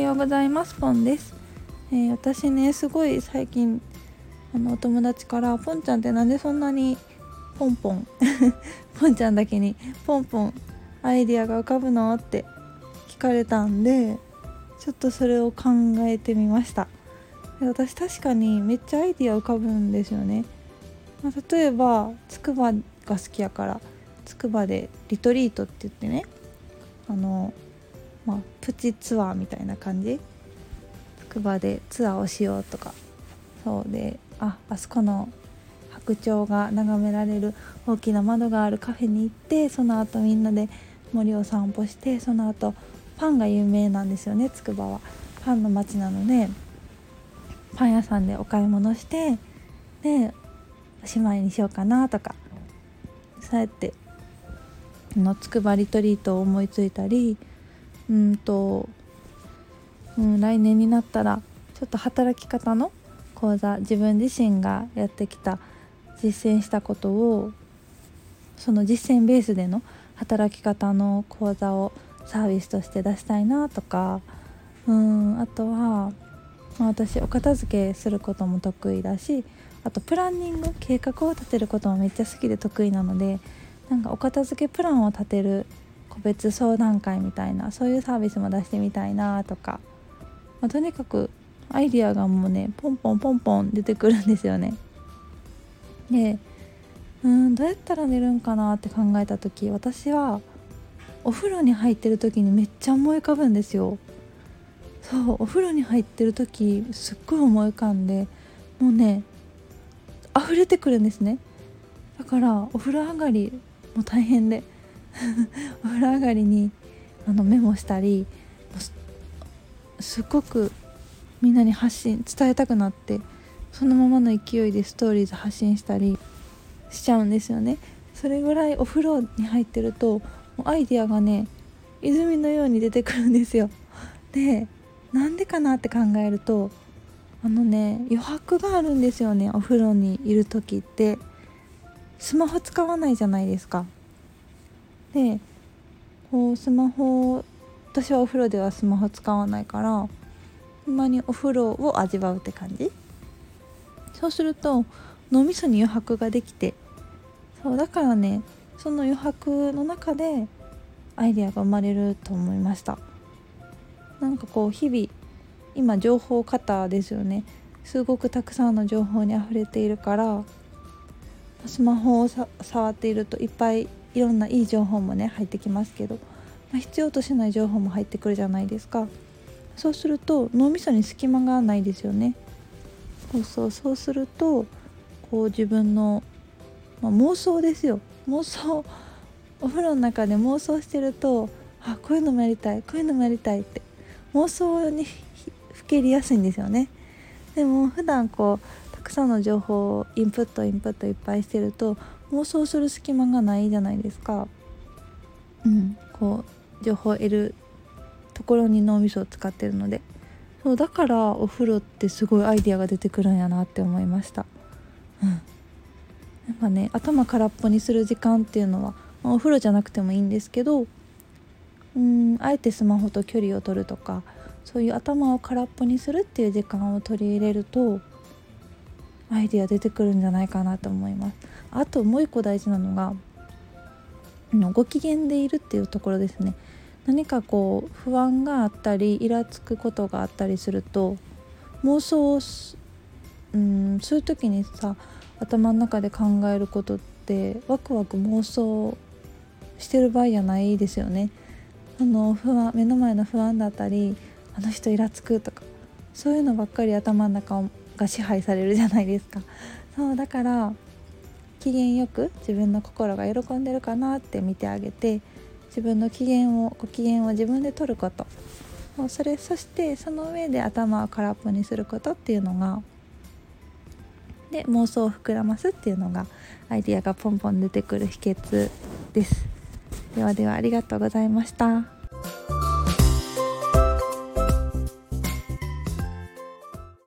ようございます。ポンです、えー、私ねすごい最近あのお友達からポンちゃんってなんでそんなにポンポン ポンちゃんだけにポンポンアイディアが浮かぶの？って聞かれたんでちょっとそれを考えてみました。私確かにめっちゃアイディア浮かぶんですよね、まあ、例えばつくばが好きやからつくばでリトリートって言ってねあのまあプチツアーみたいな感じ？つくばでツアーをしようとか。そうでああそこの白鳥が眺められる大きな窓があるカフェに行ってその後みんなで森を散歩してその後パンが有名なんですよねつくばは。パンの街なのでパン屋さんでお買い物してでおしまいにしようかなとか。そうやってのつくばリトリートを思いついたりうんと、うん、来年になったらちょっと働き方の講座自分自身がやってきた実践したことをその実践ベースでの働き方の講座をサービスとして出したいなとかうんあとは、まあ、私お片付けすることも得意だしあとプランニング計画を立てることもめっちゃ好きで得意なのでなんかお片付けプランを立てる個別相談会みたいなそういうサービスも出してみたいなとか、まあ、とにかくアイディアがもうねポンポンポンポン出てくるんですよね。でうんどうやったら寝るんかなって考えた時私はお風呂に入ってる時にめっちゃ思い浮かぶんですよ。そうお風呂に入ってる時すっごい思い浮かんでもうね溢れてくるんですね。だからお風呂上がりも大変で。お風呂上がりにあのメモしたりすっごくみんなに発信伝えたくなってそのままの勢いでストーリーズ発信したりしちゃうんですよね。それぐらいお風呂に入ってるとアイディアがね泉のように出てくるんですよ。でなんでかなって考えるとあのね余白があるんですよねお風呂にいる時って。スマホ使わないじゃないですか。でこうスマホ私はお風呂ではスマホ使わないからほんまにお風呂を味わうって感じ。そうすると脳みそに余白ができてそうだからねその余白の中でアイデアが生まれると思いました。なんかこう日々今情報過多ですよね。すごくたくさんの情報にあふれているからスマホを触っているといっぱいいろんないい情報もね入ってきますけど、まあ、必要としない情報も入ってくるじゃないですか。そうすると脳みそに隙間がないですよね。そうそうそうするとこう自分の、まあ、妄想ですよ。妄想お風呂の中で妄想してるとあこういうのもやりたいこういうのもやりたいって妄想にふけりやすいんですよね。でも普段こうたくさんの情報をインプットインプットいっぱいしてると妄想する隙間がないじゃないですか。うん。こう情報を得るところに脳みそを使ってるので。そうだからお風呂ってすごいアイディアが出てくるんやなって思いました。うん。やっぱね頭空っぽにする時間っていうのは、まあ、お風呂じゃなくてもいいんですけどうんあえてスマホと距離を取るとかそういう頭を空っぽにするっていう時間を取り入れるとアイディア出てくるんじゃないかなと思いますあともう一個大事なのがご機嫌でいるっていうところですね何かこう不安があったりイラつくことがあったりすると妄想をうんそういう時にさ頭の中で考えることってワクワク妄想してる場合じゃないですよね。あの不安目の前の不安だったりあの人イラつくとかそういうのばっかり頭の中が支配されるじゃないですか。そうだから機嫌よく自分の心が喜んでるかなって見てあげて自分の機嫌をご機嫌を自分で取ることもうそれそしてその上で頭を空っぽにすることっていうのがで妄想を膨らますっていうのがアイディアがポンポン出てくる秘訣ですではではありがとうございました。